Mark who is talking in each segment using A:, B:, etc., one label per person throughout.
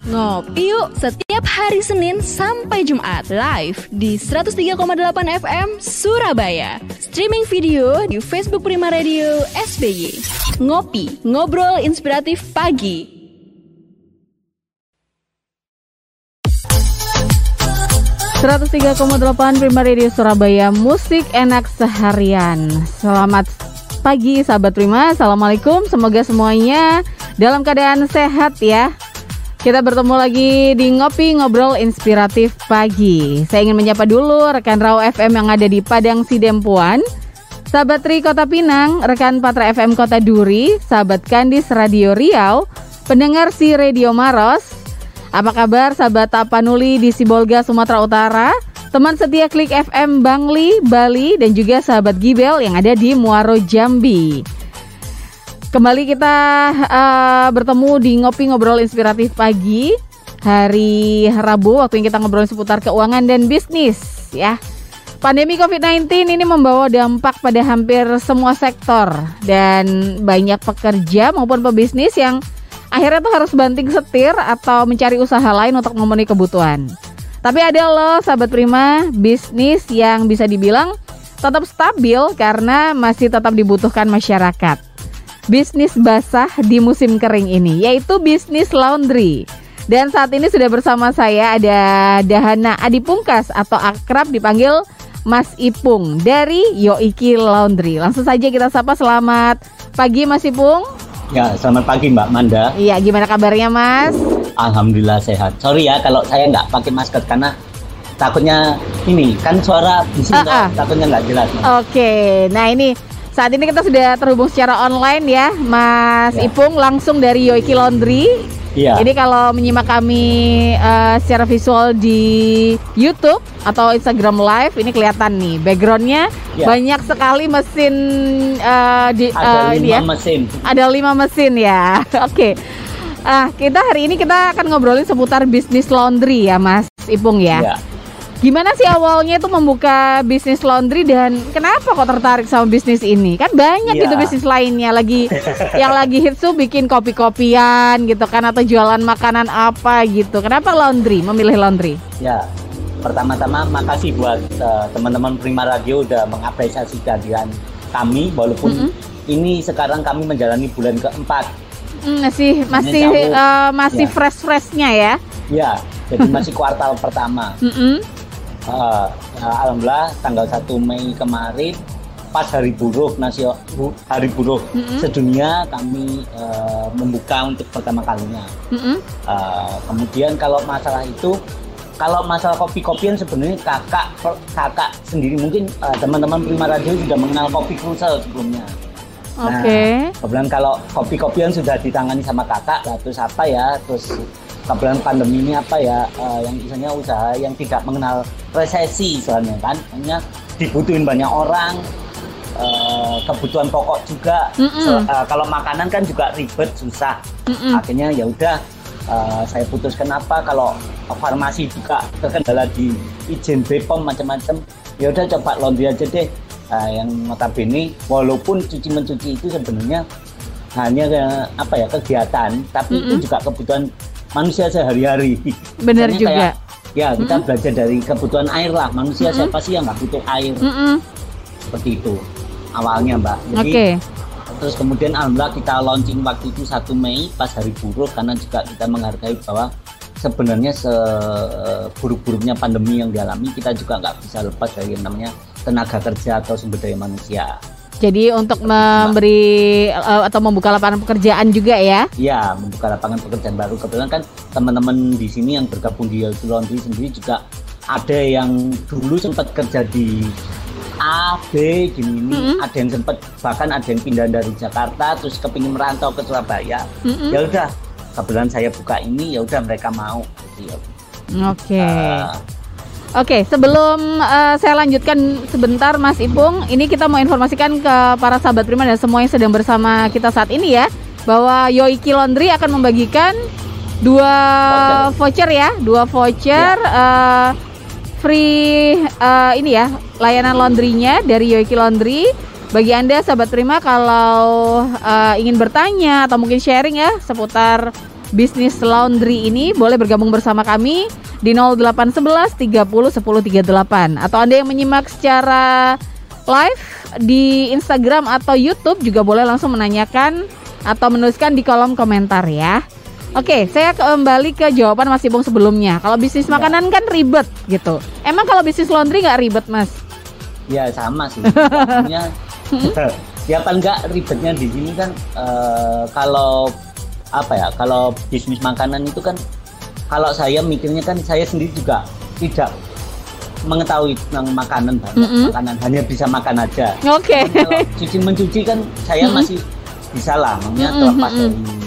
A: Ngopi yuk setiap hari Senin sampai Jumat live di 103,8 FM Surabaya. Streaming video di Facebook Prima Radio SBY. Ngopi, ngobrol inspiratif pagi.
B: delapan Prima Radio Surabaya Musik enak seharian Selamat pagi sahabat Prima Assalamualaikum Semoga semuanya dalam keadaan sehat ya kita bertemu lagi di Ngopi Ngobrol Inspiratif Pagi. Saya ingin menyapa dulu rekan Raw FM yang ada di Padang Sidempuan, sahabat Tri Kota Pinang, rekan Patra FM Kota Duri, sahabat Kandis Radio Riau, pendengar si Radio Maros. Apa kabar sahabat Tapanuli di Sibolga, Sumatera Utara? Teman setia Klik FM Bangli, Bali, dan juga sahabat Gibel yang ada di Muaro Jambi. Kembali kita uh, bertemu di Ngopi Ngobrol Inspiratif Pagi. Hari Rabu waktu yang kita ngobrol seputar keuangan dan bisnis ya. Pandemi COVID-19 ini membawa dampak pada hampir semua sektor Dan banyak pekerja maupun pebisnis yang akhirnya tuh harus banting setir atau mencari usaha lain untuk memenuhi kebutuhan. Tapi ada loh sahabat prima bisnis yang bisa dibilang tetap stabil karena masih tetap dibutuhkan masyarakat bisnis basah di musim kering ini, yaitu bisnis laundry. Dan saat ini sudah bersama saya ada Dahana Adipungkas atau akrab dipanggil Mas Ipung dari Yoiki Laundry. Langsung saja kita sapa selamat pagi Mas Ipung.
C: Ya, selamat pagi Mbak Manda.
B: Iya, gimana kabarnya Mas?
C: Alhamdulillah sehat. Sorry ya kalau saya nggak pakai masker karena takutnya ini kan suara di sini uh -uh. takutnya nggak jelas.
B: Oke, okay. nah ini saat ini kita sudah terhubung secara online ya, Mas ya. Ipung langsung dari Yoiki Laundry. Iya. Ini kalau menyimak kami uh, secara visual di YouTube atau Instagram Live, ini kelihatan nih backgroundnya ya. banyak sekali mesin uh, di
C: ada uh, lima ya. mesin.
B: Ada lima mesin ya. Oke. okay. Ah, kita hari ini kita akan ngobrolin seputar bisnis laundry ya, Mas Ipung ya. ya. Gimana sih awalnya itu membuka bisnis laundry dan kenapa kok tertarik sama bisnis ini? Kan banyak yeah. gitu bisnis lainnya lagi yang lagi hits tuh bikin kopi-kopian gitu kan atau jualan makanan apa gitu. Kenapa laundry? Memilih laundry?
C: Ya, pertama-tama makasih buat uh, teman-teman Prima Radio udah mengapresiasi kehadiran kami walaupun mm -hmm. ini sekarang kami menjalani bulan keempat.
B: Mm, masih masih uh, masih ya. fresh freshnya ya?
C: Ya, jadi masih kuartal pertama. Mm -hmm uh, alhamdulillah tanggal 1 Mei kemarin pas hari buruh nasional hari buruh mm-hmm. sedunia kami uh, membuka untuk pertama kalinya. Mm-hmm. Uh, kemudian kalau masalah itu kalau masalah kopi-kopian sebenarnya kakak kakak sendiri mungkin uh, teman-teman Prima Radio sudah mengenal kopi krusel sebelumnya.
B: Oke. Okay.
C: Nah, kemudian kalau kopi-kopian sudah ditangani sama kakak, terus apa ya, terus kebetulan pandemi ini apa ya uh, yang misalnya usaha yang tidak mengenal resesi soalnya kan hanya dibutuhin banyak orang uh, kebutuhan pokok juga mm -mm. So, uh, kalau makanan kan juga ribet susah mm -mm. akhirnya ya udah uh, saya putuskan apa kalau farmasi juga terkendala di izin BPOM macam-macam ya udah coba laundry aja deh uh, yang notabene walaupun cuci mencuci itu sebenarnya hanya apa ya kegiatan tapi mm -hmm. itu juga kebutuhan manusia sehari-hari.
B: Benar juga. Kayak,
C: ya kita mm-hmm. belajar dari kebutuhan air lah. Manusia mm-hmm. siapa sih yang nggak butuh air? Mm-hmm. Seperti itu awalnya mbak.
B: Jadi okay.
C: terus kemudian alhamdulillah kita launching waktu itu 1 Mei pas hari buruh karena juga kita menghargai bahwa sebenarnya seburuk-buruknya pandemi yang dialami kita juga nggak bisa lepas dari yang namanya tenaga kerja atau sumber daya manusia.
B: Jadi untuk memberi uh, atau membuka lapangan pekerjaan juga ya?
C: Iya, membuka lapangan pekerjaan baru. Kebetulan kan teman-teman di sini yang bergabung di Laundry sendiri juga ada yang dulu sempat kerja di A, B, gini ini, mm -hmm. ada yang sempat bahkan ada yang pindah dari Jakarta terus kepingin merantau ke Surabaya. Mm -hmm. Ya udah, kebetulan saya buka ini ya udah mereka mau.
B: Oke. Okay. Uh, Oke, sebelum uh, saya lanjutkan sebentar Mas Ipung, ini kita mau informasikan ke para sahabat Prima dan semua yang sedang bersama kita saat ini ya, bahwa Yoiki Laundry akan membagikan dua voucher, voucher ya, dua voucher ya. uh, free uh, ini ya, layanan laundrynya dari Yoiki Laundry. Bagi Anda sahabat Prima kalau uh, ingin bertanya atau mungkin sharing ya seputar bisnis laundry ini boleh bergabung bersama kami di 0811 30 10 38 atau Anda yang menyimak secara live di Instagram atau YouTube juga boleh langsung menanyakan atau menuliskan di kolom komentar ya. Oke, saya kembali ke jawaban Mas Ibung sebelumnya. Kalau bisnis ya. makanan kan ribet gitu. Emang kalau bisnis laundry nggak ribet, Mas?
C: Ya sama sih. ya, ya paling nggak ribetnya di sini kan uh, kalau apa ya? Kalau bisnis makanan itu kan kalau saya mikirnya kan saya sendiri juga tidak mengetahui tentang makanan banyak mm -hmm. makanan hanya bisa makan aja.
B: Oke. Okay.
C: Kalau cuci mencuci kan saya mm -hmm. masih bisa lah, maksudnya mm -hmm. terlepas dari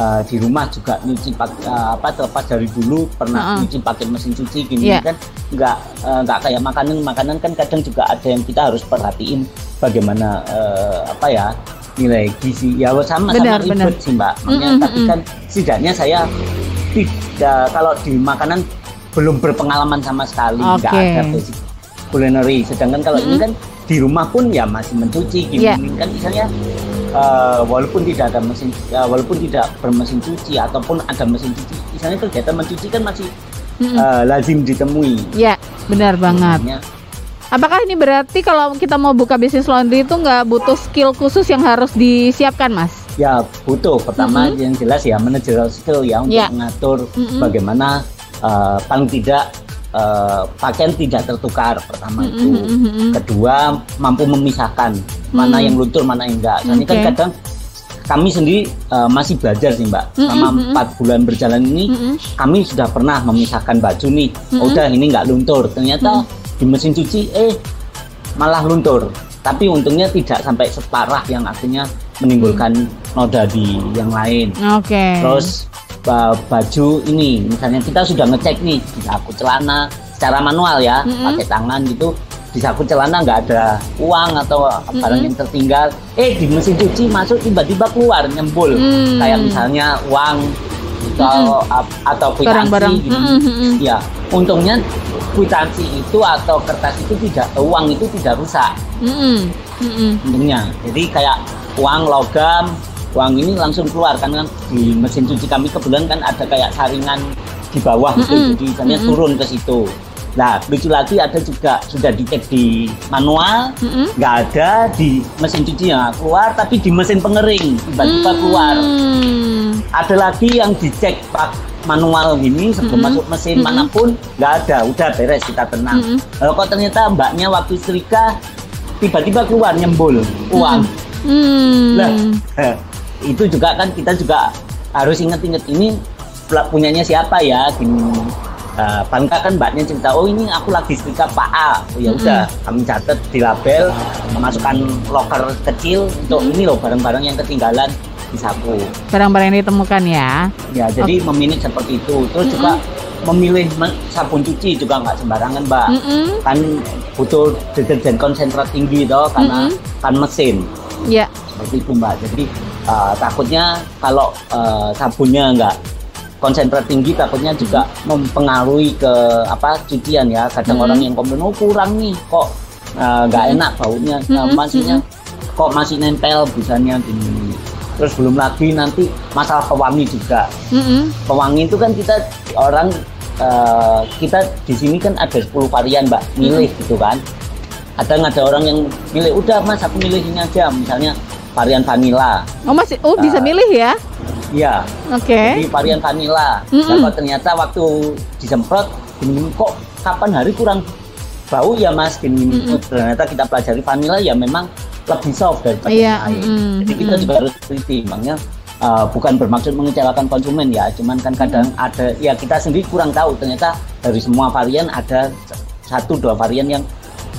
C: uh, di rumah juga nyuci pakai uh, apa terlepas dari dulu pernah uh -uh. nyuci pakai mesin cuci gini yeah. kan nggak uh, nggak kayak makanan makanan kan kadang juga ada yang kita harus perhatiin bagaimana uh, apa ya nilai gizi ya sama benar, sama ribet sih mbak makanya mm -hmm. tapi kan setidaknya saya tidak kalau di makanan belum berpengalaman sama sekali nggak okay. ada basic culinary sedangkan kalau mm -hmm. ini kan di rumah pun ya masih mencuci gini yeah. kan misalnya uh, walaupun tidak ada mesin uh, walaupun tidak bermesin cuci ataupun ada mesin cuci misalnya kegiatan mencuci kan masih mm -hmm. uh, lazim ditemui
B: ya benar banget Maksudnya, Apakah ini berarti kalau kita mau buka bisnis laundry itu nggak butuh skill khusus yang harus disiapkan, Mas?
C: Ya butuh. Pertama mm -hmm. yang jelas ya manajerial skill ya untuk yeah. mengatur mm -hmm. bagaimana uh, paling tidak uh, pakaian tidak tertukar pertama mm-hmm. itu kedua mampu memisahkan mm. mana yang luntur mana yang enggak okay. ini kan kadang kami sendiri uh, masih belajar sih mbak selama empat bulan berjalan ini mm-hmm. kami sudah pernah memisahkan baju nih mm-hmm. oh, udah ini nggak luntur ternyata mm-hmm. di mesin cuci eh malah luntur tapi untungnya tidak sampai separah yang akhirnya menimbulkan noda di yang lain.
B: Oke. Okay.
C: Terus baju ini misalnya kita sudah ngecek nih di saku celana secara manual ya mm -hmm. pakai tangan gitu di saku celana nggak ada uang atau barang mm -hmm. yang tertinggal eh di mesin cuci masuk tiba-tiba keluar nyembul mm. kayak misalnya uang atau mm -hmm. atau kwitansi gitu mm -hmm. ya untungnya kwitansi itu atau kertas itu tidak uang itu tidak rusak mm -hmm. Mm -hmm. untungnya jadi kayak uang logam uang ini langsung keluar karena di mesin cuci kami kebetulan kan ada kayak saringan di bawah mm -hmm. gitu jadi misalnya mm -hmm. turun ke situ Nah, lucu lagi ada juga sudah dicek di manual, nggak mm -hmm. ada di mesin cuci yang keluar, tapi di mesin pengering tiba-tiba mm -hmm. keluar. Ada lagi yang dicek pak manual gini sebelum mm -hmm. masuk mesin mm -hmm. mana pun nggak ada, udah beres kita tenang. Mm -hmm. Kalau kok ternyata mbaknya waktu setrika tiba-tiba keluar nyembul uang. Mm -hmm. Nah, itu juga kan kita juga harus inget-inget ini punyanya siapa ya gini uh, bangka kan mbaknya cerita oh ini aku lagi setrika Pak A oh ya udah mm -hmm. kami catat di label memasukkan locker kecil untuk mm -hmm. ini loh barang-barang yang ketinggalan di saku
B: barang-barang yang ditemukan ya
C: ya jadi okay. memilih seperti itu terus mm -hmm. juga memilih sabun cuci juga nggak sembarangan mbak mm -hmm. kan butuh deterjen konsentrat tinggi toh karena mm -hmm. kan mesin
B: ya yeah.
C: seperti itu mbak jadi uh, takutnya kalau uh, sabunnya nggak konsentrat tinggi takutnya juga mempengaruhi ke apa cucian ya kadang hmm. orang yang komplain oh kurang nih kok eh, nggak uh, enak baunya nah, hmm. maksudnya hmm. kok masih nempel misalnya gini terus belum lagi nanti masalah pewangi juga hmm. pewangi itu kan kita orang uh, kita di sini kan ada 10 varian mbak milih hmm. gitu kan ada ada orang yang milih udah mas aku milih ini aja misalnya varian vanilla.
B: Oh masih, oh bisa uh, milih ya?
C: Iya.
B: Oke. Okay.
C: Jadi varian vanilla. Mm -mm. Kalau ternyata waktu disemprot, ini kok kapan hari kurang bau ya mas, gini mm -mm. ternyata kita pelajari vanilla ya memang lebih soft daripada
B: yeah. lain. Mm -mm.
C: Jadi kita juga harus teliti, makanya uh, bukan bermaksud mengecewakan konsumen ya, cuman kan kadang mm -hmm. ada ya kita sendiri kurang tahu ternyata dari semua varian ada satu dua varian yang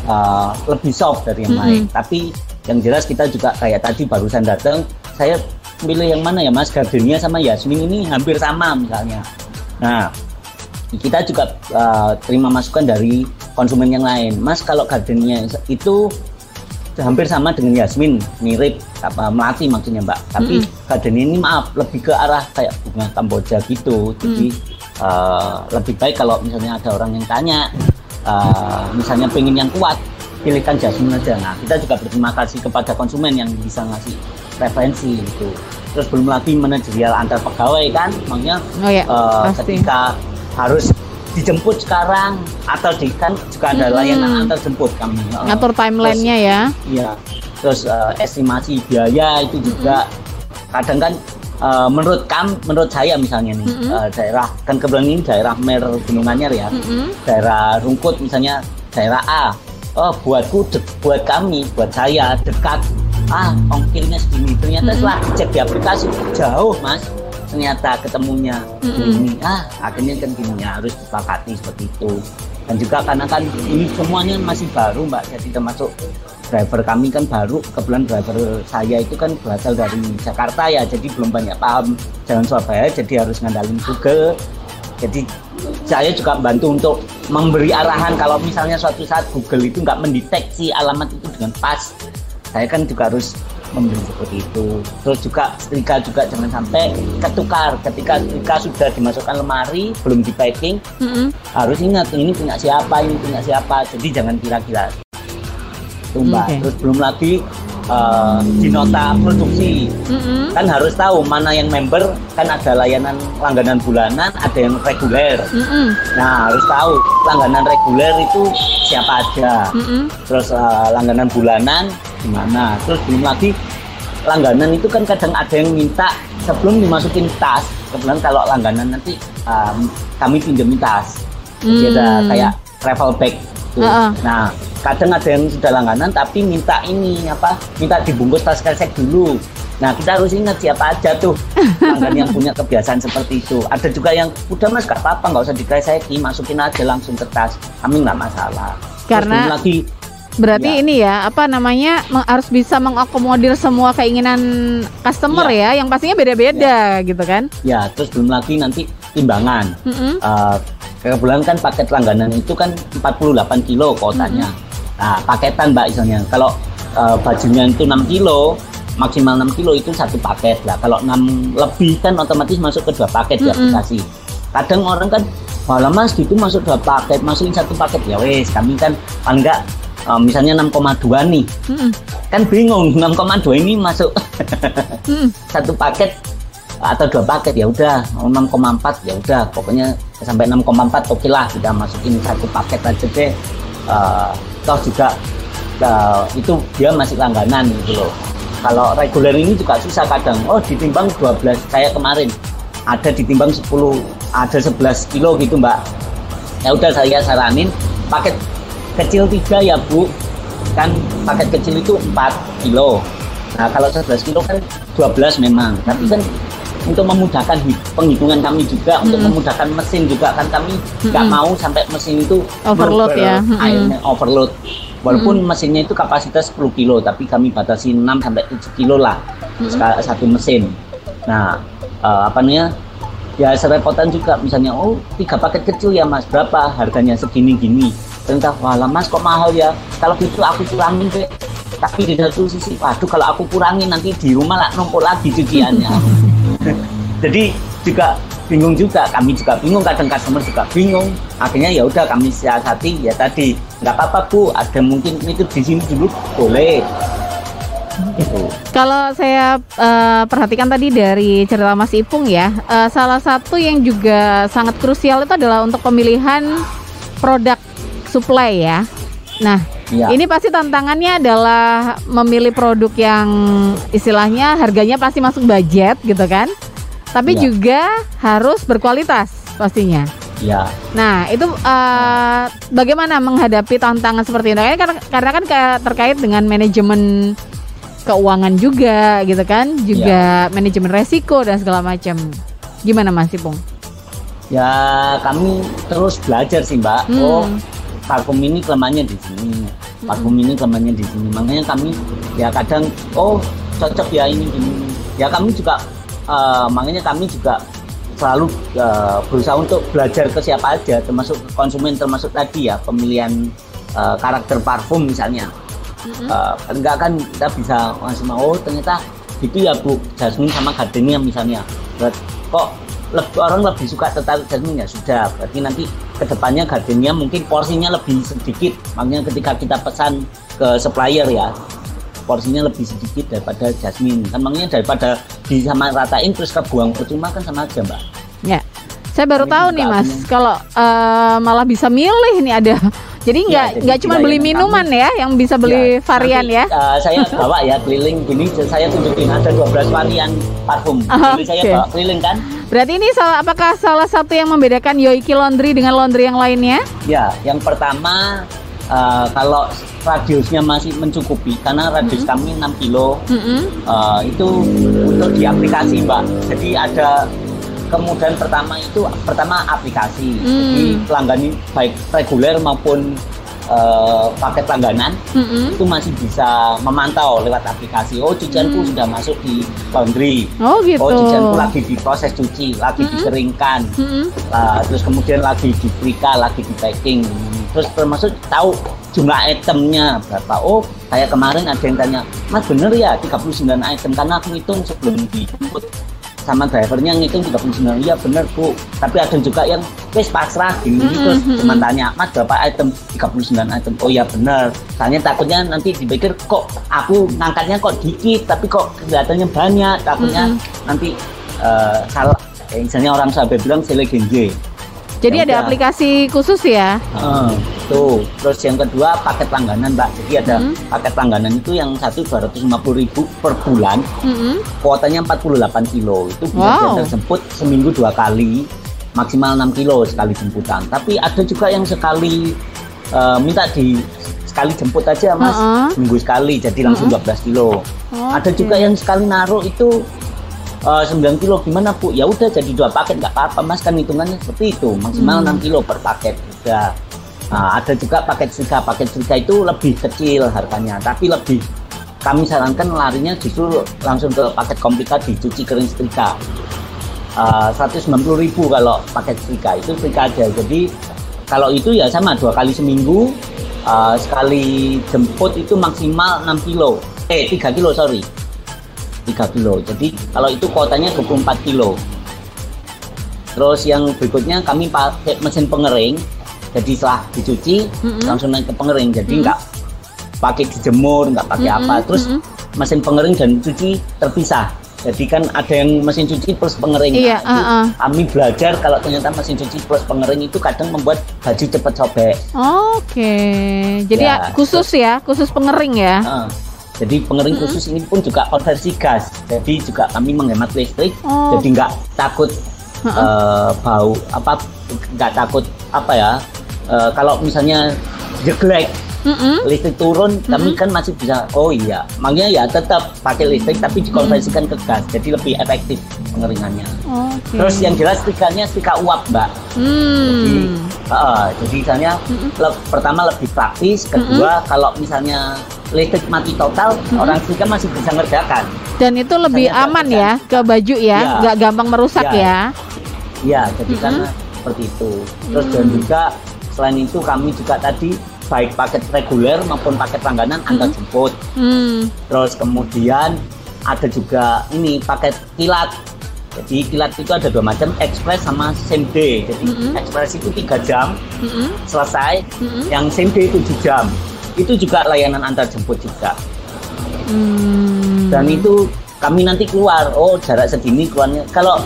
C: uh, lebih soft dari yang mm -hmm. lain. Tapi yang jelas kita juga kayak tadi barusan datang saya pilih yang mana ya mas gardenia sama Yasmin ini hampir sama misalnya nah kita juga uh, terima masukan dari konsumen yang lain mas kalau gardenia itu hampir sama dengan Yasmin mirip apa melati maksudnya mbak tapi mm. gardenia ini maaf lebih ke arah kayak bunga Kamboja gitu jadi mm. uh, lebih baik kalau misalnya ada orang yang tanya uh, misalnya pengen yang kuat pilihkan jasmine aja. Nah, kita juga berterima kasih kepada konsumen yang bisa ngasih referensi itu terus belum lagi manajerial antar pegawai kan makanya
B: Oh ya,
C: eh,
B: pasti.
C: ketika harus dijemput sekarang atau di kan juga ada
B: Mm-mm.
C: layanan antar jemput kami Eh,
B: Ngatur timelinenya ya.
C: Iya. Terus eh, estimasi biaya itu juga kadang kan eh, menurut kam, menurut saya misalnya nih
B: Mm-mm.
C: eh, daerah kan kebetulan ini daerah Mer Gunung Anyar ya,
B: Mm-mm.
C: daerah Rungkut misalnya daerah A. Oh buatku, de- buat kami, buat saya dekat. Ah ongkirnya segini. Ternyata
B: Mm-mm.
C: setelah cek di aplikasi jauh mas. Ternyata ketemunya
B: Mm-mm.
C: ini. Ah akhirnya kan gini ya harus disepakati seperti itu. Dan juga karena kan ini semuanya masih baru mbak, jadi termasuk driver kami kan baru kebetulan driver saya itu kan berasal dari Jakarta ya jadi belum banyak paham jalan Surabaya jadi harus ngandalin Google. Jadi saya juga bantu untuk memberi arahan kalau misalnya suatu saat Google itu nggak mendeteksi alamat itu dengan pas saya kan juga harus memberi seperti itu. Terus juga setrika juga jangan sampai ketukar ketika setrika sudah dimasukkan lemari belum di packing
B: Mm-mm.
C: harus ingat ini punya siapa ini punya siapa jadi jangan kira-kira itu mbak
B: Oke.
C: terus belum lagi eh, di nota produksi
B: Mm-mm.
C: kan harus tahu mana yang member kan ada layanan langganan bulanan ada yang reguler
B: Mm-mm.
C: nah harus tahu langganan reguler itu siapa aja
B: Mm-mm.
C: terus eh, langganan bulanan gimana terus belum lagi langganan itu kan kadang ada yang minta sebelum dimasukin tas kebetulan kalau langganan nanti em, kami pinjemin tas jadi ada
B: Hmm.
C: kayak travel bag tuh.
B: Heeh.
C: nah kadang ada yang sudah langganan tapi minta ini apa minta dibungkus tas kresek dulu nah kita harus ingat siapa aja tuh langgan yang punya kebiasaan seperti itu ada juga yang udah mas gak apa-apa nggak usah dikreseki masukin aja langsung ke tas kami nggak masalah Terus
B: Karena-
C: belum lagi
B: Berarti
C: Ya.
B: ini ya, apa namanya, harus bisa mengakomodir semua keinginan customer ya, yang pastinya beda-beda gitu kan?
C: Ya, terus belum lagi nanti timbangan.
B: Mm-mm.
C: Eh, kebetulan kan paket langganan itu kan 48 kilo kuotanya. Nah, paketan mbak misalnya. Kalau eh, bajunya itu 6 kilo, maksimal 6 kilo itu satu paket lah. Kalau 6 lebih kan otomatis masuk ke dua paket di
B: Mm-mm.
C: aplikasi. Kadang orang kan, malah mas gitu masuk dua paket, masukin satu paket ya wes. Kami kan paling enggak eh, misalnya 6,2 nih,
B: Mm-mm.
C: kan bingung 6,2 ini masuk
B: Mm-mm.
C: satu paket atau dua paket ya udah 6,4 ya udah pokoknya sampai 6,4 oke lah kita masukin satu paket aja deh Eh, toh juga eh, itu dia masih langganan gitu loh. Kalau reguler ini juga susah kadang. Oh ditimbang 12 kayak kemarin. Ada ditimbang 10 ada 11 kilo gitu mbak. Ya udah saya saranin paket kecil tiga ya bu. Kan paket kecil itu 4 kilo. Nah kalau 11 kilo kan 12 memang. Tapi kan untuk memudahkan hi- penghitungan kami juga untuk
B: Mm-mm.
C: memudahkan mesin juga kan kami nggak
B: Mm-mm.
C: mau sampai mesin itu
B: Overload ya.
C: Airnya overload. Walaupun mesinnya itu kapasitas 10 kilo tapi kami batasi 6 sampai 7 kilo lah. Seka- satu mesin. Nah eh, apa namanya? Ya serepotan juga. Misalnya oh tiga paket kecil ya mas. Berapa? Harganya segini gini ternyata wah lah, mas kok mahal ya? Kalau gitu aku kurangin deh tapi di satu sisi waduh kalau aku kurangin nanti di rumah lah numpuk lagi cuciannya jadi juga bingung juga kami juga bingung kadang customer juga bingung. Akhirnya ya udah kami siasati ya tadi nggak apa-apa bu ada mungkin itu di sini dulu boleh. Gitu.
B: Kalau saya eh, perhatikan tadi dari cerita Mas Ipung ya, eh, salah satu yang juga sangat krusial itu adalah untuk pemilihan produk supply ya. Nah,
C: ya
B: ini pasti tantangannya adalah memilih produk yang istilahnya harganya pasti masuk budget gitu kan, tapi
C: Iya.
B: juga harus berkualitas pastinya.
C: ya
B: Nah, itu eh, bagaimana menghadapi tantangan seperti itu? Karena, karena kan terkait dengan manajemen keuangan juga gitu kan, juga manajemen resiko dan segala macam. Gimana Mas Ipung?
C: ya kami terus belajar sih mbak
B: Hmm.
C: oh parfum ini kelemahannya di sini parfum ini kelemahannya di sini makanya kami ya kadang oh cocok ya ini gini ya kami juga eh, makanya kami juga selalu eh, berusaha untuk belajar ke siapa aja termasuk konsumen termasuk tadi ya pemilihan eh, karakter parfum misalnya. Eh, enggak kan kita bisa langsung oh ternyata itu ya bu jasmine sama gardenia misalnya. Berat- kok lebih, orang lebih suka tertarik jasmine? Ya sudah berarti nanti ke depannya gardenia mungkin porsinya lebih sedikit. Makanya ketika kita pesan ke supplier ya porsinya lebih sedikit daripada jasmine kan makanya daripada di sama ratain terus kebuang percuma kan sama aja mbak
B: Ya. Saya baru
C: Ini
B: tahu nih Mas,
C: artinya-
B: kalau eh, malah bisa milih nih ada. Jadi
C: Iya,
B: nggak
C: jadi
B: nggak cuma beli minuman ya, yang bisa beli
C: Ya,
B: varian
C: nanti,
B: ya.
C: eh, saya bawa ya keliling gini saya tunjukin ada 12 varian parfum
B: Ah,
C: jadi saya
B: oke.
C: bawa keliling kan
B: Berarti ini salah, apakah salah satu yang membedakan Yoiki Laundry dengan laundry yang lainnya?
C: Ya, yang pertama eh, kalau radiusnya masih mencukupi karena radius kami 6 kilo
B: Mm-mm.
C: eh, itu untuk di aplikasi mbak. Jadi ada kemudian pertama itu pertama aplikasi. Jadi
B: Hmm.
C: pelanggan baik reguler maupun eh, paket langganan
B: Mm-mm.
C: itu masih bisa memantau lewat aplikasi. Oh cucianku sudah masuk di laundry.
B: Oh Hmm. gitu.
C: Oh cucianku lagi diproses cuci, lagi dikeringkan.
B: Mm-mm.
C: Uh, terus kemudian lagi di prika, lagi di packing. Terus termasuk tahu jumlah itemnya berapa. Oh, kayak kemarin ada yang tanya, Mas bener ya 39 item? Karena aku hitung sebelum dijemput sama drivernya ngitung 39 iya bener bu. Tapi ada juga yang wes pasrah. Gini
B: Mm-mm,
C: terus
B: mm-mm.
C: cuma tanya mas berapa item? 39 item. Oh ya bener. Soalnya takutnya nanti dipikir kok aku ngangkatnya kok dikit tapi kok kelihatannya banyak? Takutnya
B: Mm-mm.
C: nanti eh, salah. Ya, misalnya orang sampai bilang selegenje
B: Jadi
C: Ya
B: ada
C: udah.
B: aplikasi khusus ya?
C: Eh, tuh terus yang kedua paket langganan mbak jadi ada
B: Hmm.
C: paket langganan itu yang satu 250 ribu per bulan
B: Mm-mm.
C: kuotanya 48 kilo itu bisa
B: Wow.
C: jemput seminggu dua kali maksimal 6 kilo sekali jemputan tapi ada juga yang sekali eh, minta di sekali jemput aja mas
B: Uh-uh.
C: seminggu sekali jadi langsung 12 kilo ada
B: Oke.
C: juga yang sekali naruh itu eh, 9 kilo gimana bu? Ya udah jadi dua paket nggak apa-apa mas. Kan hitungannya seperti itu. Maksimal
B: Hmm.
C: 6 kilo per paket udah Nah, ada juga paket serika paket serika itu lebih kecil harganya. Tapi lebih kami sarankan larinya justru langsung ke paket komplikat dicuci kering setrika. Eh, 190.000 ribu kalau paket setrika. Itu setrika aja. Jadi kalau itu ya sama dua kali seminggu. Eh, sekali jemput itu maksimal 6 kilo. Eh 3 kilo sorry 3 kilo jadi kalau itu kuotanya 24 kilo terus yang berikutnya kami pakai mesin pengering jadi setelah dicuci
B: Mm-mm.
C: langsung naik ke pengering jadi nggak pakai dijemur nggak pakai
B: Mm-mm,
C: apa terus
B: mm-mm.
C: mesin pengering dan cuci terpisah jadi kan ada yang mesin cuci plus pengering
B: Iya,
C: Nah,
B: uh-uh.
C: kami belajar kalau ternyata mesin cuci plus pengering itu kadang membuat baju cepat sobek
B: Oke. Jadi ya,
C: Ya,
B: khusus ya, khusus pengering ya.
C: Nah, jadi pengering khusus ini pun juga konversi gas jadi juga kami menghemat listrik
B: Oh.
C: jadi nggak takut
B: Uh-uh.
C: eh, bau apa nggak takut apa ya eh, kalau misalnya jeglek
B: Mm-mm.
C: listrik turun kami kan masih bisa. Oh iya makanya ya tetap pakai listrik tapi dikonversikan ke gas jadi lebih efektif pengeringannya.
B: Oke.
C: terus yang jelas setrikanya setrika uap mbak. Jadi,
B: Hmm.
C: eh, jadi misalnya le- pertama lebih praktis kedua kalau misalnya listrik mati total orang setrika masih bisa ngerjakan.
B: Dan itu lebih
C: Misalnya
B: aman ya ke baju ya, nggak gampang merusak
C: Iya.
B: ya.
C: ya jadi karena seperti itu. Terus dan juga selain itu kami juga tadi baik paket reguler maupun paket langganan antar jemput
B: Hmm.
C: Terus kemudian ada juga ini paket kilat. Jadi kilat itu ada dua macam, express sama same day. Jadi
B: Mm-mm.
C: express itu tiga jam
B: Mm-mm.
C: selesai,
B: Mm-mm.
C: yang same day 7 jam. Itu juga layanan antar jemput juga.
B: Hmm.
C: Dan itu kami nanti keluar, oh jarak segini keluarnya. Kalau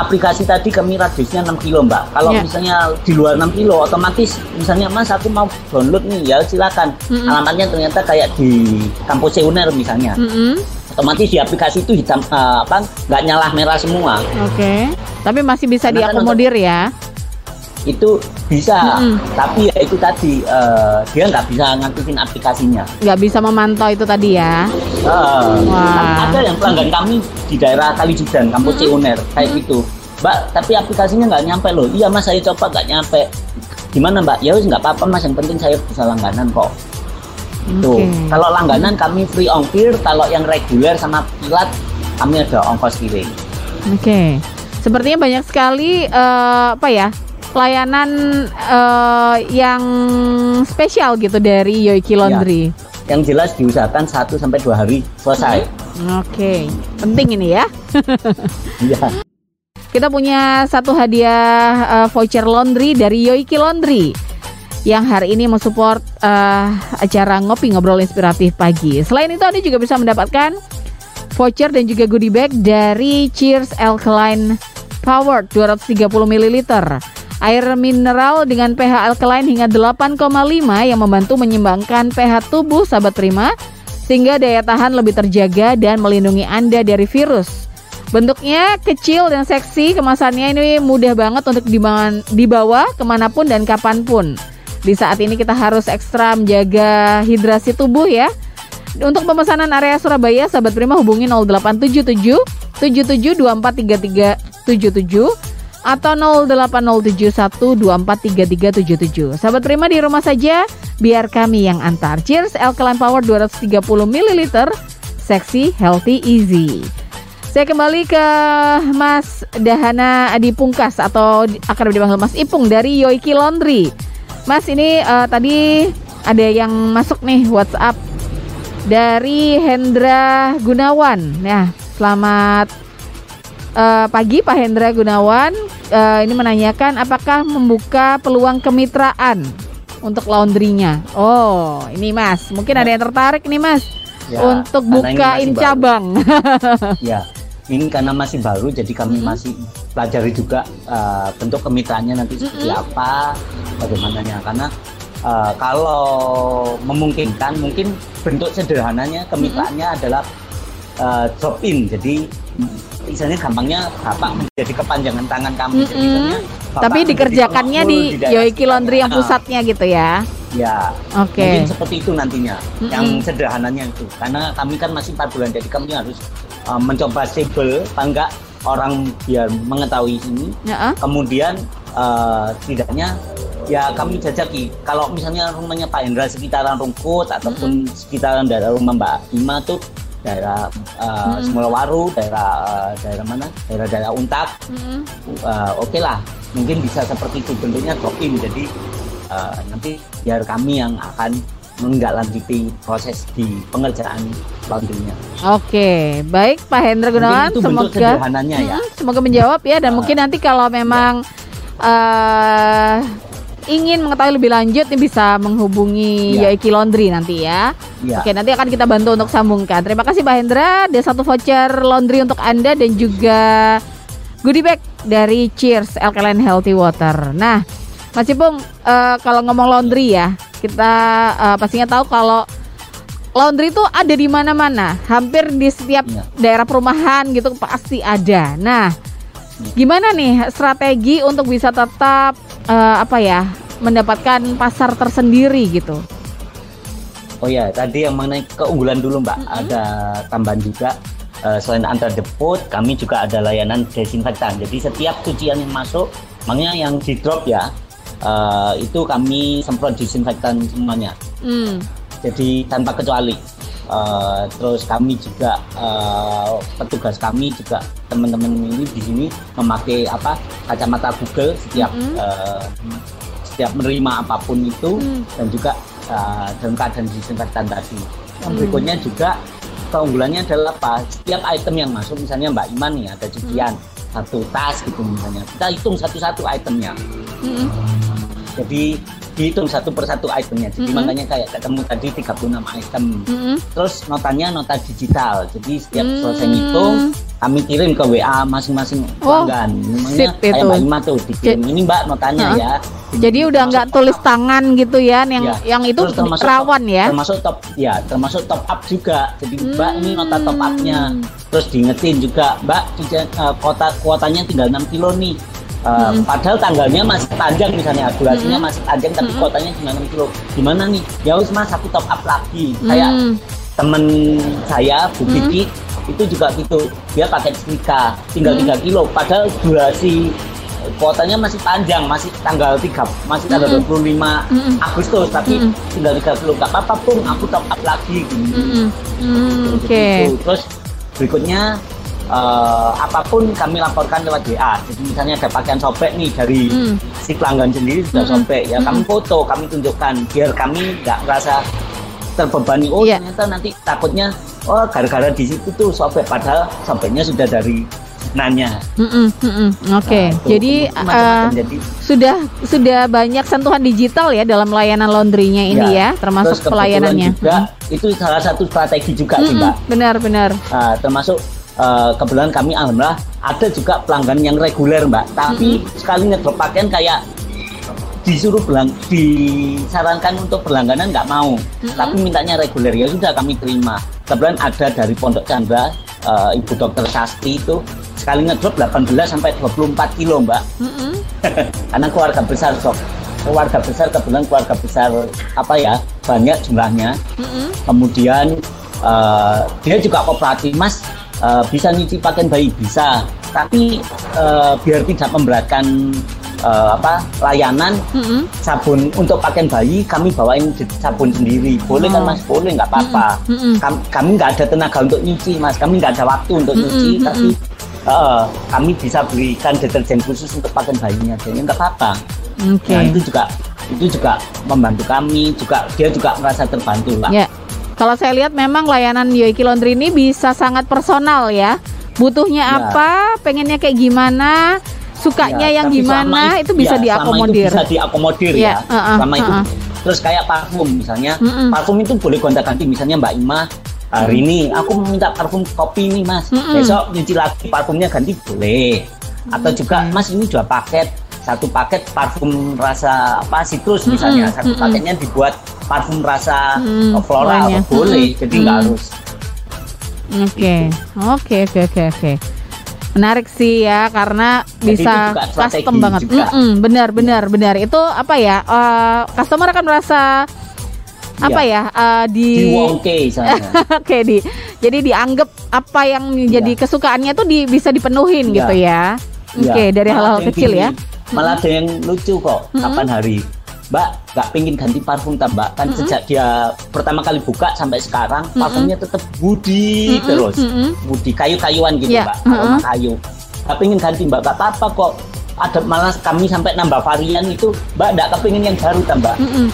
C: aplikasi tadi kami radiusnya 6 kilo mbak. Kalau
B: Ya.
C: misalnya di luar 6 kilo, otomatis misalnya mas aku mau download nih, ya silakan.
B: Mm-mm.
C: Alamatnya ternyata kayak di kampus Uner misalnya.
B: Mm-mm.
C: otomatis di aplikasi itu hitam eh, apa nggak nyala merah semua
B: Oke. Tapi masih bisa
C: Karena kan
B: diakomodir ya.
C: Itu bisa
B: Mm-mm.
C: tapi ya itu tadi eh, dia nggak bisa ngaktifin aplikasinya
B: Nggak bisa memantau itu tadi ya.
C: Eh,
B: Wah.
C: ada yang pelanggan kami di daerah Kalijudan kampus Uner kayak gitu mbak tapi aplikasinya nggak nyampe loh iya mas saya coba nggak nyampe gimana mbak ya nggak apa-apa mas yang penting saya bisa langganan kok Tuh,
B: Oke.
C: kalau langganan kami free ongkir, kalau yang reguler sama kilat kami ada ongkos kirim.
B: Oke. Sepertinya banyak sekali eh, apa ya? Pelayanan eh, yang spesial gitu dari Yoiki Laundry.
C: Yang jelas diusahakan 1 sampai 2 hari selesai.
B: Oke. Penting ini ya.
C: Iya.
B: Kita punya satu hadiah eh, voucher laundry dari Yoiki Laundry. yang hari ini mensupport uh, acara ngopi ngobrol inspiratif pagi. Selain itu Anda juga bisa mendapatkan voucher dan juga goodie bag dari Cheers Alkaline Power 230 ml. Air mineral dengan pH alkaline hingga 8,5 yang membantu menyeimbangkan pH tubuh sahabat prima sehingga daya tahan lebih terjaga dan melindungi Anda dari virus. Bentuknya kecil dan seksi, kemasannya ini mudah banget untuk dibawa ke mana pun dan kapan pun. Di saat ini kita harus ekstra menjaga hidrasi tubuh ya. Untuk pemesanan area Surabaya, sahabat Prima hubungi 0877 77243377 atau 08071243377. Sahabat Prima di rumah saja, biar kami yang antar. Cheers Alkaline Power 230 ml, seksi, healthy, easy. Saya kembali ke Mas Dahana Adi Pungkas atau akan dipanggil Mas Ipung dari Yoiki Laundry. Mas ini uh, tadi ada yang masuk nih WhatsApp dari Hendra Gunawan. Ya, selamat uh, pagi Pak Hendra Gunawan uh, ini menanyakan apakah membuka peluang kemitraan untuk laundrynya. Oh, ini Mas, mungkin ada yang tertarik nih Mas ya, untuk bukain cabang.
C: ya, ini karena masih baru, jadi kami hmm. masih pelajari juga uh, bentuk kemitraannya nanti seperti hmm. apa, bagaimananya. Karena uh, kalau memungkinkan, mungkin bentuk sederhananya kemitraannya hmm. adalah uh, drop in, jadi misalnya gampangnya bapak menjadi kepanjangan tangan kami. Mm -hmm.
B: Tapi dikerjakannya di, di Yoiki Laundry yang pusatnya gitu ya?
C: Ya. Oke. Okay. Mungkin seperti itu nantinya. Mm -hmm. Yang sederhananya itu. Karena kami kan masih empat bulan, jadi kami harus uh, mencoba sebel, enggak orang biar mengetahui ini. -uh. Kemudian uh, tidaknya ya kami jajaki kalau misalnya rumahnya Pak Hendra sekitaran Rungkut ataupun mm -hmm. sekitaran daerah rumah Mbak Ima tuh daerah uh, hmm. Semulawaru, daerah uh, daerah mana? Daerah-daerah Untak. Hmm. Uh, Oke okay lah, mungkin bisa seperti itu bentuknya drop-in. Jadi uh, nanti biar kami yang akan menindaklanjuti proses di pengerjaan laundrynya.
B: Oke, baik Pak Hendra Gunawan, semoga ya. semoga menjawab ya dan uh, mungkin nanti kalau memang ya. uh, ingin mengetahui lebih lanjut nih bisa menghubungi ya. Yaiki Laundry nanti ya. ya. Oke, nanti akan kita bantu untuk sambungkan. Terima kasih Pak Hendra. Ada satu voucher laundry untuk Anda dan juga goodie bag dari Cheers Alkaline Healthy Water. Nah, Mas Ipung, uh, kalau ngomong laundry ya, kita uh, pastinya tahu kalau laundry itu ada di mana-mana, hampir di setiap ya. daerah perumahan gitu pasti ada. Nah, ya. gimana nih strategi untuk bisa tetap uh, apa ya mendapatkan pasar tersendiri gitu.
C: Oh ya, tadi yang mengenai keunggulan dulu Mbak, mm-hmm. ada tambahan juga uh, selain antar depot, kami juga ada layanan desinfektan. Jadi setiap cucian yang masuk, makanya yang di drop ya, uh, itu kami semprot disinfektan semuanya. Mm. Jadi tanpa kecuali. Uh, terus kami juga uh, petugas kami juga teman-teman ini di sini memakai apa kacamata Google setiap mm -hmm. uh, setiap menerima apa pun itu mm. dan juga uh, dalam keadaan disinfektan tadi. Yang mm. berikutnya juga keunggulannya adalah apa? Setiap item yang masuk misalnya Mbak Iman nih ada cucian mm. satu tas gitu misalnya kita hitung satu-satu itemnya. Mm -hmm. Jadi dihitung satu persatu itemnya. Jadi mm -hmm. makanya kayak ketemu tadi 36 item. Mm -hmm. Terus notanya nota digital. Jadi setiap mm -hmm. selesai ngitung kami kirim ke WA masing-masing oh, pelanggan.
B: Sip kayak itu.
C: Mbak Ima tuh dikirim. Ini Mbak notanya uh -huh. ya.
B: Jadi udah nggak tulis tangan gitu ya, yang ya. yang itu termasuk rawan
C: top,
B: ya.
C: Termasuk top ya, termasuk top up juga. Jadi hmm. Mbak ini nota top upnya. Terus diingetin juga, Mbak uh, kota kuotanya tinggal 6 kilo nih Uh, hmm. Padahal tanggalnya masih panjang misalnya durasinya hmm. masih panjang tapi hmm. kotanya cuma 6 kilo. Gimana nih? Ya wis mas aku top up lagi. Hmm. Kayak temen saya Bu hmm. Kiki itu juga gitu. Dia pakai setrika tinggal hmm. 3 kilo. Padahal durasi kuotanya masih panjang, masih tanggal 3, masih tanggal mm -hmm. 25 mm -hmm. Agustus, tapi mm -hmm. tinggal 3 kilo. Gak apa-apa pun, aku top up lagi. Gitu. Mm -hmm.
B: Oke. Okay.
C: Terus berikutnya uh, apa pun kami laporkan lewat WA. Jadi misalnya ada pakaian sobek nih dari mm. si pelanggan sendiri sudah mm. sobek, ya mm. kami foto, kami tunjukkan biar kami nggak merasa terbebani. Oh yeah. ternyata nanti takutnya oh gara-gara di situ tuh sobek, padahal sobeknya sudah dari nanya.
B: Mm-mm, mm-mm. Oke,
C: Nah, itu
B: jadi eh,
C: jadi
B: sudah sudah banyak sentuhan digital ya dalam layanan laundrynya ini ya, termasuk
C: terus
B: pelayanannya.
C: juga itu salah satu strategi juga sih
B: Mm-mm,
C: mbak.
B: Benar-benar.
C: Nah, termasuk eh, kebetulan kami alhamdulillah ada juga pelanggan yang reguler mbak. Tapi sekali ngedrop pakaian kayak disuruh belang disarankan untuk berlangganan nggak mau. Tapi mintanya reguler. Ya sudah kami terima. Kebetulan ada dari Pondok Chandra eh, Ibu Dokter Sasti itu. Sekali ngedrop 18 sampai 24 kilo mbak.
B: Mm-mm.
C: karena keluarga besar sok. Keluarga besar kebetulan keluarga besar apa ya banyak jumlahnya.
B: Mm-mm.
C: kemudian eh, dia juga kooperatif mas eh, bisa nyuci pakaian bayi bisa tapi eh, biar tidak memberatkan eh, apa layanan
B: Mm-mm.
C: sabun untuk pakaian bayi kami bawain sabun sendiri boleh kan
B: Oh.
C: mas boleh nggak apa-apa
B: Mm-mm.
C: Kam- kami nggak ada tenaga untuk nyuci mas kami nggak ada waktu untuk
B: Mm-mm,
C: nyuci
B: mm-mm.
C: tapi eh, kami bisa belikan deterjen khusus untuk pakaian bayinya jadi nggak apa-apa
B: Oke.
C: Nah itu juga itu juga membantu kami juga dia juga merasa terbantu lah.
B: Ya. Kalau saya lihat memang layanan Yoiki Laundry ini bisa sangat personal ya. Butuhnya
C: Ya.
B: apa, pengennya kayak gimana, sukanya
C: Ya,
B: yang gimana
C: itu-
B: itu bisa
C: ya,
B: diakomodir.
C: Itu bisa diakomodir
B: Ya,
C: ya.
B: uh-uh,
C: selama itu.
B: uh-uh.
C: Terus kayak parfum misalnya,
B: Mm-mm.
C: parfum itu boleh gonta-ganti misalnya Mbak Ima hari ini aku minta parfum kopi nih Mas.
B: Mm-mm.
C: Besok nyuci lagi parfumnya ganti boleh. Atau juga Mas ini dua paket satu paket parfum rasa apa sitrus misalnya
B: Mm-mm,
C: satu
B: mm-mm.
C: paketnya dibuat parfum rasa
B: Mm,
C: uh, floral
B: lainnya.
C: boleh
B: Mm-mm,
C: jadi nggak
B: mm.
C: harus
B: Oke, oke, oke, oke, oke. Menarik sih ya karena
C: Jadi
B: bisa
C: itu
B: custom banget.
C: juga.
B: Mm-mm, benar, benar, benar. Itu apa ya? eh, customer akan merasa apa ya? eh, di
C: di wongke misalnya
B: Oke di, jadi dianggap apa yang menjadi
C: Iya.
B: kesukaannya tuh di, bisa dipenuhin
C: Iya.
B: gitu ya. Oke
C: Iya.
B: dari
C: Malah
B: hal-hal kecil ya.
C: Malah ada yang lucu kok. Kapan hari, Mbak nggak pengen ganti parfum tak Mbak? Kan sejak dia pertama kali buka sampai sekarang parfumnya tetap budi
B: Mm-mm,
C: terus,
B: mm-mm.
C: budi kayu-kayuan gitu
B: Iya,
C: Mbak,
B: mm-mm.
C: aroma kayu. Nggak pengen ganti Mbak, nggak apa-apa kok. Ada malah kami sampai nambah varian itu, Mbak nggak kepingin yang baru tak Mbak?
B: Mm-mm.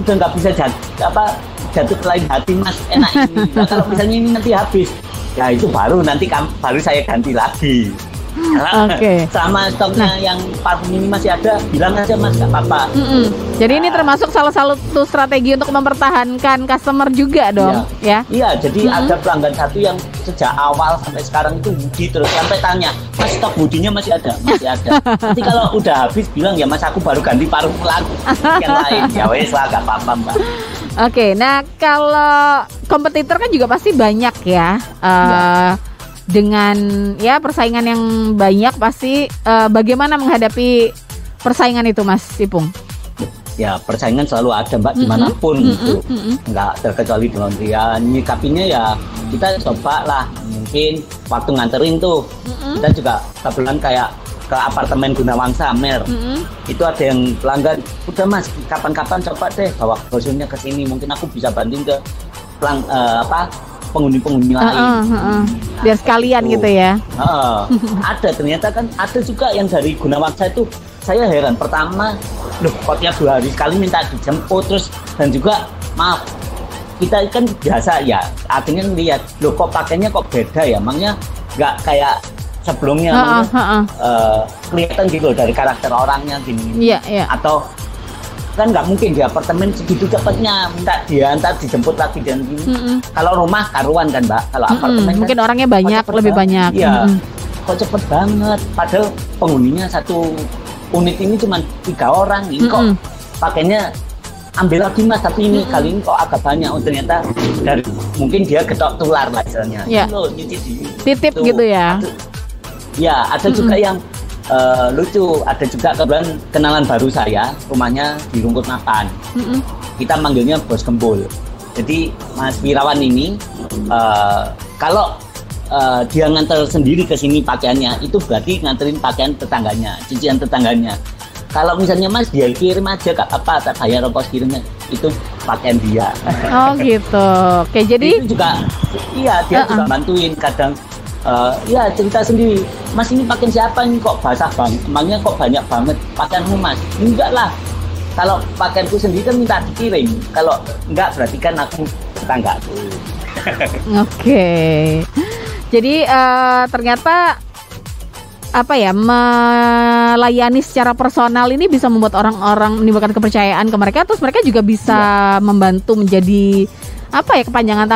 C: Udah nggak bisa jat, apa jatuh ke lain hati Mas, enak ini. Nah, kalau misalnya ini nanti habis, ya itu baru nanti baru saya ganti lagi.
B: Oke.
C: Sama stoknya yang parfum ini masih ada, bilang aja mas, nggak apa-apa.
B: Mm-mm. Jadi ini termasuk salah satu strategi untuk mempertahankan customer juga dong, ya.
C: Iya, jadi
B: Mm-mm.
C: ada pelanggan satu yang sejak awal sampai sekarang itu budi terus sampai tanya, mas stok budinya masih ada, masih ada. Nanti kalau udah habis bilang ya mas aku baru ganti parfum lagi yang lain. Ya wes lah, nggak apa-apa mbak.
B: Oke, nah kalau kompetitor kan juga pasti banyak ya. Eh, Dengan ya persaingan yang banyak pasti eh, bagaimana menghadapi persaingan itu Mas Ipung?
C: Ya persaingan selalu ada mbak
B: di
C: mana pun
B: mm-mm,
C: gitu.
B: mm-mm.
C: nggak terkecuali di laundryan nyikapinya ya kita coba lah mungkin waktu nganterin tuh
B: Mm-mm.
C: kita juga kebetulan kayak ke apartemen Gunawangsa Mer
B: Mm-mm.
C: itu ada yang pelanggan udah mas kapan-kapan coba deh bawa brosurnya ke sini mungkin aku bisa banding ke pelang eh, apa penghuni-penghuni lain
B: Heeh, heeh. Biar sekalian
C: Gitu.
B: gitu ya.
C: Heeh. ada ternyata kan ada juga yang dari Gunawangsa itu saya heran pertama loh kok tiap dua hari sekali minta dijemput terus dan juga maaf kita kan biasa ya artinya lihat loh kok pakainya kok beda ya emangnya nggak kayak sebelumnya
B: Heeh,
C: emangnya,
B: heeh.
C: eh, kelihatan gitu dari karakter orangnya gini
B: Iya, iya.
C: atau kan nggak mungkin di apartemen segitu cepatnya minta dia ntar dijemput lagi dan gini
B: Mm-mm.
C: kalau rumah karuan kan mbak kalau
B: Mm-mm.
C: apartemen kan
B: Mungkin orangnya banyak, lebih banyak.
C: Iya.
B: Mm-mm.
C: Kok cepet banget. Padahal penghuninya satu unit ini cuma tiga orang. Ini kok
B: Mm-mm.
C: pakainya ambil lagi mas. Tapi ini kali ini kok agak banyak. Oh ternyata dari mungkin dia getok tular lah.
B: Iya.
C: Loh, nyuci di
B: Titip
C: itu.
B: gitu ya.
C: Ada- Ya ada juga yang eh, lucu. Ada juga kebetulan kenalan baru saya. Rumahnya di Rungkut Makan
B: Mm-mm.
C: kita manggilnya bos gembul. Jadi Mas Wirawan ini eh, kalau eh, dia nganter sendiri ke sini pakaiannya itu berarti nganterin pakaian tetangganya, cucian tetangganya. Kalau misalnya Mas dia kirim aja gak apa tak bayar ongkos kirimnya itu pakaian dia.
B: Oh gitu. Oke, jadi
C: itu juga iya dia
B: Uh-uh.
C: juga bantuin kadang eh, ya cerita sendiri. Mas ini pakaian siapa ini? Kok basah bang emangnya kok banyak banget? Pakaianmu mas? Enggak lah. Kalau pakaianku sendiri kan minta dikirim. Kalau enggak berarti kan aku tetangga
B: Oke. Jadi eh, ternyata apa ya melayani secara personal ini bisa membuat orang-orang menimbulkan kepercayaan ke mereka terus mereka juga bisa ya. membantu menjadi apa ya kepanjangan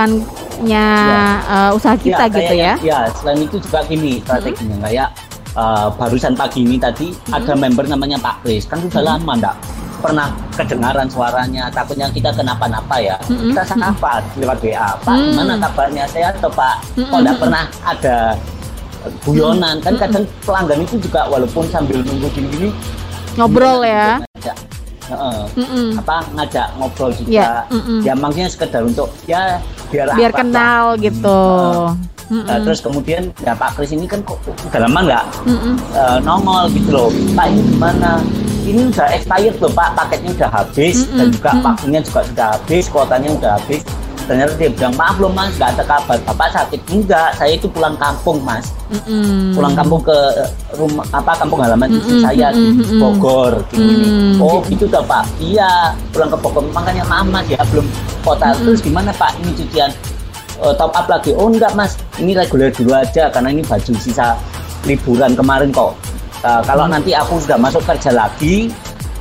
B: tangannya ya. uh, usaha kita ya, gitu ya.
C: Ya, selain itu juga gini strateginya hmm. kayak uh, barusan pagi ini tadi hmm. ada member namanya Pak Kris kan sudah hmm. lama enggak pernah kedengaran suaranya takutnya kita kenapa-napa ya mm-hmm. kita sapa lewat WA Pak mm. gimana kabarnya saya atau Pak mm-hmm. kok enggak pernah ada guyonan kan kadang pelanggan itu juga walaupun sambil nunggu gini-gini
B: ngobrol ya
C: uh, mm apa ngajak ngobrol juga. Yeah. mm ya maksudnya sekedar untuk ya biar
B: biar apa, kenal apa. gitu. Uh,
C: Mm -mm. Uh, terus kemudian ya Pak Kris ini kan kok udah lama nggak uh, nongol gitu loh. Pak ini gimana? Ini udah expired loh Pak. Paketnya udah habis. Mm -mm. dan juga vaksinnya juga sudah habis kuotanya udah habis ternyata dia bilang maaf loh mas nggak ada kabar. Bapak sakit enggak saya itu pulang kampung mas. Mm-hmm. pulang kampung ke rumah apa kampung halaman mm-hmm. saya di Bogor gini mm-hmm. oh gitu tuh pak. Iya pulang ke Bogor. Makanya maaf mas ya belum kota. Mm-hmm. terus gimana pak ini cucian? Uh, top up lagi? Oh enggak mas. Ini reguler dulu aja karena ini baju sisa liburan kemarin kok. Uh, kalau mm-hmm. nanti aku sudah masuk kerja lagi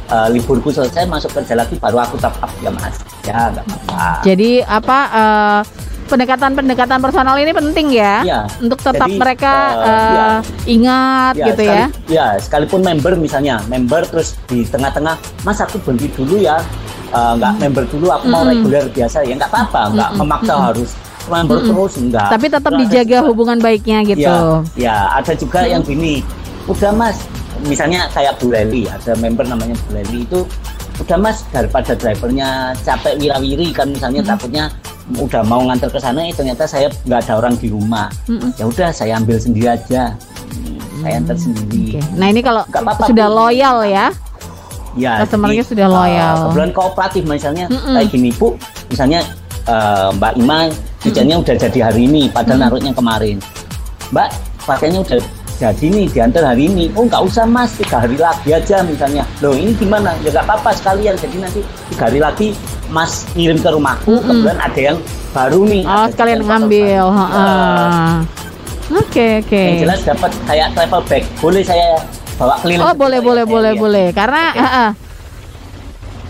C: uh, liburku selesai masuk kerja lagi baru aku top up ya mas ya nggak apa-apa
B: jadi apa uh, pendekatan-pendekatan personal ini penting ya, ya untuk tetap jadi, mereka uh, uh, ya. ingat ya, gitu
C: sekali,
B: ya
C: ya sekalipun member misalnya member terus di tengah-tengah mas aku berhenti dulu ya uh, nggak hmm. member dulu aku mau hmm. reguler biasa ya nggak apa-apa nggak hmm. memaksa hmm. harus member hmm. terus enggak
B: tapi tetap dijaga hubungan baiknya gitu
C: ya, ya ada juga hmm. yang gini udah mas misalnya kayak Bu Leli ada member namanya Bu Leli itu udah mas daripada drivernya capek wirawiri kan misalnya hmm. takutnya udah mau nganter ke sana eh, ternyata saya nggak ada orang di rumah. Hmm. ya udah saya ambil sendiri aja. Hmm. saya antar sendiri.
B: okay. nah ini kalau apa -apa, sudah loyal ya? Ya customernya sudah loyal. uh,
C: kebetulan kooperatif misalnya mm kayak gini bu. Misalnya uh, Mbak Ima hujannya mm udah jadi hari ini padahal mm naruhnya kemarin. Mbak pakainya udah jadi nih diantar hari ini. Oh nggak usah mas. Tiga hari lagi aja misalnya. Loh ini gimana? Ya nggak apa-apa sekalian. Jadi nanti tiga hari lagi mas ngirim ke rumahku mm -hmm. kemudian ada yang baru nih.
B: Oh sekalian ngambil. oke oke okay, oke okay.
C: yang jelas dapat kayak travel bag. Boleh saya bawa keliling.
B: Oh boleh boleh boleh ya. boleh. Karena okay. uh, uh.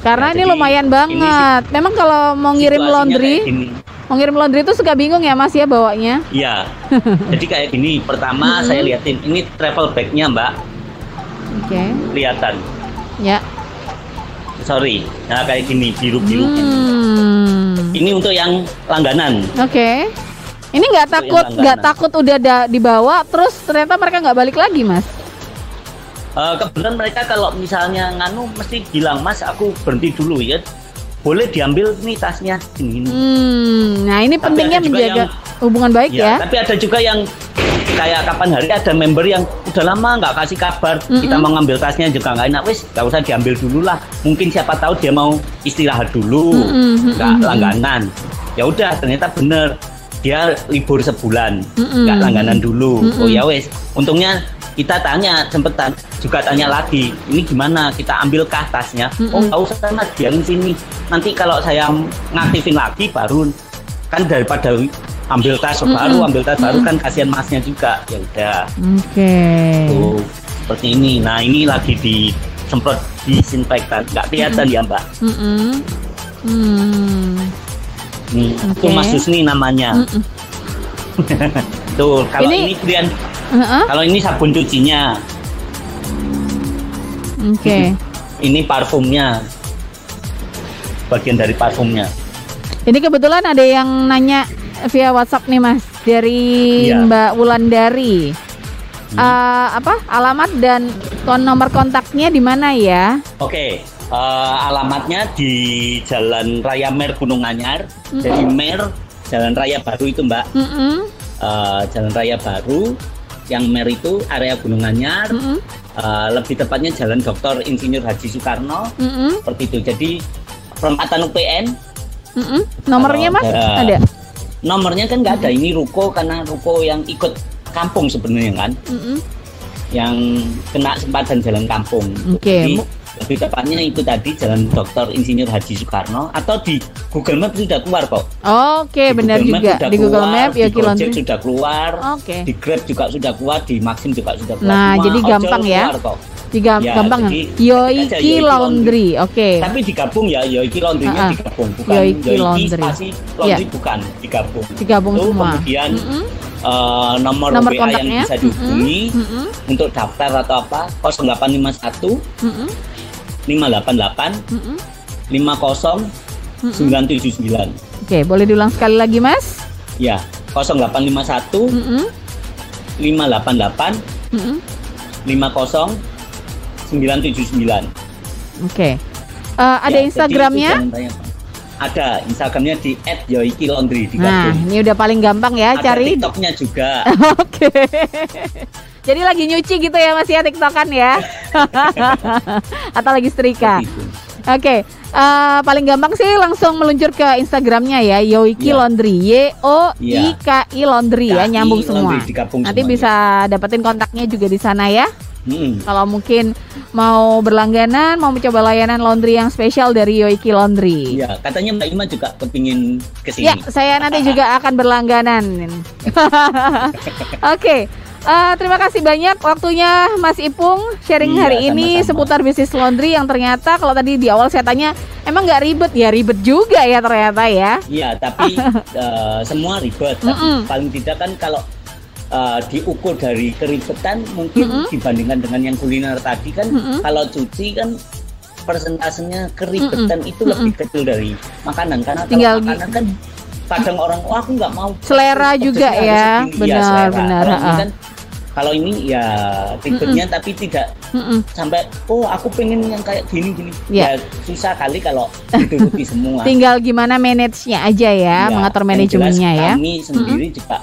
B: karena nah, ini lumayan banget. Ini, memang kalau mau ngirim laundry Mengirim laundry itu suka bingung ya Mas ya bawanya?
C: Iya. Jadi kayak gini, pertama hmm. saya liatin ini travel bagnya Mbak.
B: Oke. Okay.
C: Kelihatan.
B: Ya.
C: Sorry, nah kayak gini biru-biru. Hmm. Ini untuk yang langganan.
B: Oke. Okay. Ini nggak takut, nggak takut udah da, dibawa, terus ternyata mereka nggak balik lagi, Mas?
C: Uh, kebetulan mereka kalau misalnya nganu mesti bilang, Mas, aku berhenti dulu ya boleh diambil nih tasnya ini.
B: Hmm, nah ini tapi pentingnya menjaga yang, hubungan baik ya,
C: ya. Tapi ada juga yang kayak kapan hari ada member yang udah lama nggak kasih kabar mm -hmm. kita mau ngambil tasnya juga nggak enak wis nggak usah diambil dulu lah mungkin siapa tahu dia mau istirahat dulu nggak mm -hmm. langganan ya udah ternyata bener dia libur sebulan nggak mm -hmm. langganan dulu mm -hmm. oh ya wes untungnya kita tanya sempet juga tanya lagi ini gimana kita ambil ke atasnya mm -hmm. oh nggak usah mas biarin sini nanti kalau saya ngaktifin lagi baru kan daripada ambil tas mm -hmm. baru ambil tas mm -hmm. baru kan kasihan masnya juga ya udah
B: oke okay.
C: tuh seperti ini nah ini lagi di semprot disinfektan nggak kelihatan mm -hmm. ya mbak mm -hmm. Hmm. Nih, okay. itu Mas Husni namanya. Mm -mm. Tuh, kalau ini, ini kemudian Uh-huh. Kalau ini sabun cucinya.
B: Oke. Okay.
C: ini parfumnya. Bagian dari parfumnya.
B: Ini kebetulan ada yang nanya via WhatsApp nih Mas dari ya. Mbak Wulandari. Hmm. Uh, apa alamat dan kon nomor kontaknya di mana ya?
C: Oke, okay. uh, eh, alamatnya di Jalan Raya Mer Gunung Anyar. Mm -hmm. Jadi Mer Jalan Raya Baru itu Mbak. Mm -hmm. uh, Jalan Raya Baru yang Mer itu area Gunung Anyar, mm -hmm. uh, lebih tepatnya Jalan Dr. Insinyur Haji Soekarno, mm -hmm. seperti itu. Jadi perempatan UPN.
B: Mm -hmm. Nomornya mas uh, ada?
C: Nomornya kan nggak ada. Ini ruko karena ruko yang ikut kampung sebenarnya kan. Mm -hmm. Yang kena sempatan jalan kampung.
B: Oke. Okay.
C: Lebih tepatnya itu tadi Jalan Dr. Insinyur Haji Soekarno atau di Google Map sudah keluar kok.
B: Oke,
C: Di
B: benar juga di Google
C: keluar,
B: Map ya Laundry.
C: sudah keluar,
B: Oke.
C: di Grab juga sudah keluar, di Maxim juga sudah keluar.
B: Nah,
C: Semua
B: jadi gampang ya.
C: keluar Ya,
B: gampang.
C: jadi
B: Yoiki Laundry. Oke.
C: Tapi digabung ya, Yoiki Laundry-nya
B: Ah, ah.
C: digabung, bukan
B: Yoiki
C: Yoiki,
B: Laundry.
C: spasi Laundry bukan digabung.
B: Digabung
C: Itu
B: semua.
C: Kemudian
B: Mm-mm.
C: eh, nomor,
B: Nomor
C: WA yang bisa dihubungi
B: Mm-mm.
C: untuk daftar atau apa 0851
B: Mm-mm.
C: 588
B: Mm-mm.
C: 50 979.
B: Oke, boleh diulang sekali lagi, Mas?
C: Ya, 0851
B: Mm-mm.
C: 588
B: Mm-mm.
C: 50 979.
B: Oke. Eh, ada
C: Ya,
B: Instagramnya?
C: Ada Instagramnya di @yoiki_laundry di
B: Nah, ini udah paling gampang ya
C: Ada
B: cari.
C: TikToknya juga.
B: Oke. Jadi lagi nyuci gitu ya Mas ya TikTokan ya. Atau lagi setrika.
C: Seperti itu.
B: Oke. eh, paling gampang sih langsung meluncur ke Instagramnya ya Yoiki
C: Iya.
B: Laundry Y O I K I Laundry ya
C: KI
B: nyambung semua. Nanti bisa dapetin kontaknya juga di sana ya.
C: Hmm.
B: Kalau mungkin mau berlangganan, mau mencoba layanan laundry yang spesial dari Yoiki Laundry.
C: Iya, katanya Mbak Ima juga kepingin ke sini.
B: Ya, saya nanti juga akan berlangganan. Oke, eh, terima kasih banyak waktunya Mas Ipung sharing
C: Iya,
B: hari ini
C: sama-sama.
B: seputar bisnis laundry yang ternyata kalau tadi di awal saya tanya emang nggak ribet ya ribet juga ya ternyata ya.
C: Iya, tapi eh, semua ribet. Tapi
B: Mm-mm.
C: paling tidak kan kalau eh, diukur dari keribetan mungkin
B: Mm-mm.
C: dibandingkan dengan yang kuliner tadi kan
B: Mm-mm.
C: kalau cuci kan persentasenya keribetan itu lebih kecil dari makanan karena
B: Tinggal
C: kalau makanan kan kadang orang wah aku nggak mau
B: Selera juga ya.
C: segini." Iya,
B: Benar,
C: selera.
B: benar,
C: ini kan kalau ini ya ribetnya tapi tidak
B: Mm-mm.
C: sampai oh aku pengen yang kayak gini gini
B: Iya.
C: ya susah kali kalau dituruti semua
B: Tinggal gimana manage-nya aja ya,
C: Ya,
B: mengatur manajemennya ya.
C: Kami sendiri juga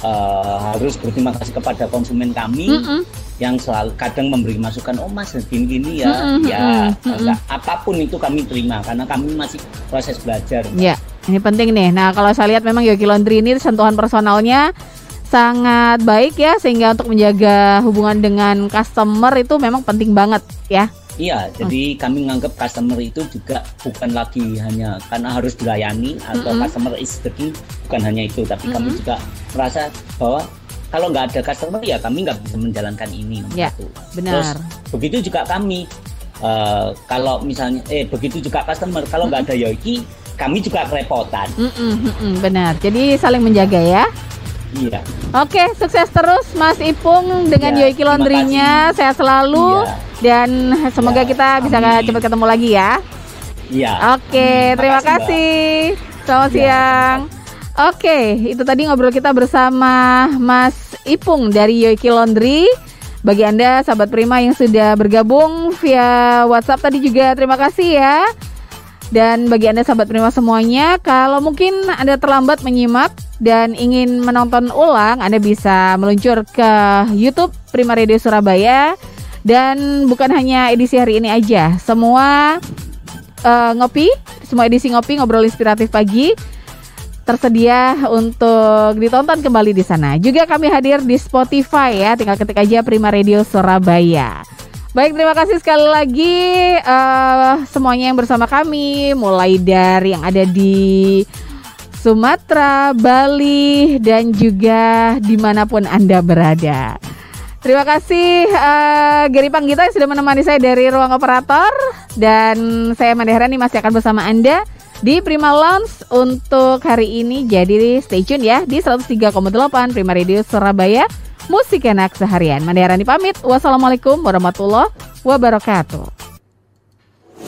C: eh, harus berterima kasih kepada konsumen kami
B: Mm-mm.
C: yang selalu kadang memberi masukan, oh mas gini-gini ya,
B: Mm-mm,
C: ya
B: mm-mm,
C: enggak, apa pun itu kami terima karena kami masih proses belajar.
B: Ya, ini penting nih. Nah, kalau saya lihat memang Yogi Laundry ini sentuhan personalnya sangat baik ya sehingga untuk menjaga hubungan dengan customer itu memang penting banget ya.
C: Iya, jadi kami menganggap customer itu juga bukan lagi hanya karena harus dilayani atau
B: Mm-mm.
C: customer is the king, bukan hanya itu, tapi kami
B: Mm-mm.
C: juga merasa bahwa kalau nggak ada customer ya kami nggak bisa menjalankan ini.
B: Ya,
C: gitu.
B: benar.
C: Terus begitu juga kami eh, kalau misalnya eh begitu juga customer kalau nggak ada Yoiki kami juga kerepotan.
B: Mm-mm, mm-mm, benar. Jadi saling menjaga ya.
C: Iya.
B: Oke, sukses terus Mas Ipung dengan
C: Ya,
B: Yoiki Laundry-nya. Sehat selalu
C: Iya.
B: dan semoga
C: Ya,
B: kita bisa
C: amin.
B: cepat ketemu lagi ya.
C: Iya.
B: Oke,
C: Hmm,
B: terima
C: Mbak.
B: kasih. Selamat
C: Ya,
B: siang. Oke, itu tadi ngobrol kita bersama Mas Ipung dari Yoiki Laundry. Bagi Anda sahabat Prima yang sudah bergabung via WhatsApp tadi juga terima kasih ya. Dan bagi Anda sahabat Prima semuanya, kalau mungkin Anda terlambat menyimak dan ingin menonton ulang, Anda bisa meluncur ke YouTube Prima Radio Surabaya. Dan bukan hanya edisi hari ini aja, semua eh, ngopi, semua edisi ngopi ngobrol inspiratif pagi tersedia untuk ditonton kembali di sana. Juga kami hadir di Spotify ya, tinggal ketik aja Prima Radio Surabaya. Baik, terima kasih sekali lagi eh, semuanya yang bersama kami, mulai dari yang ada di Sumatera, Bali, dan juga di mana pun Anda berada. Terima kasih eh, Gary Panggita yang sudah menemani saya dari ruang operator dan saya Manda Herani masih akan bersama Anda di Prima Lounge untuk hari ini. Jadi stay tune ya di 103,8 Prima Radio Surabaya. Musik enak seharian. Manda Herani pamit. Wassalamualaikum warahmatullahi wabarakatuh.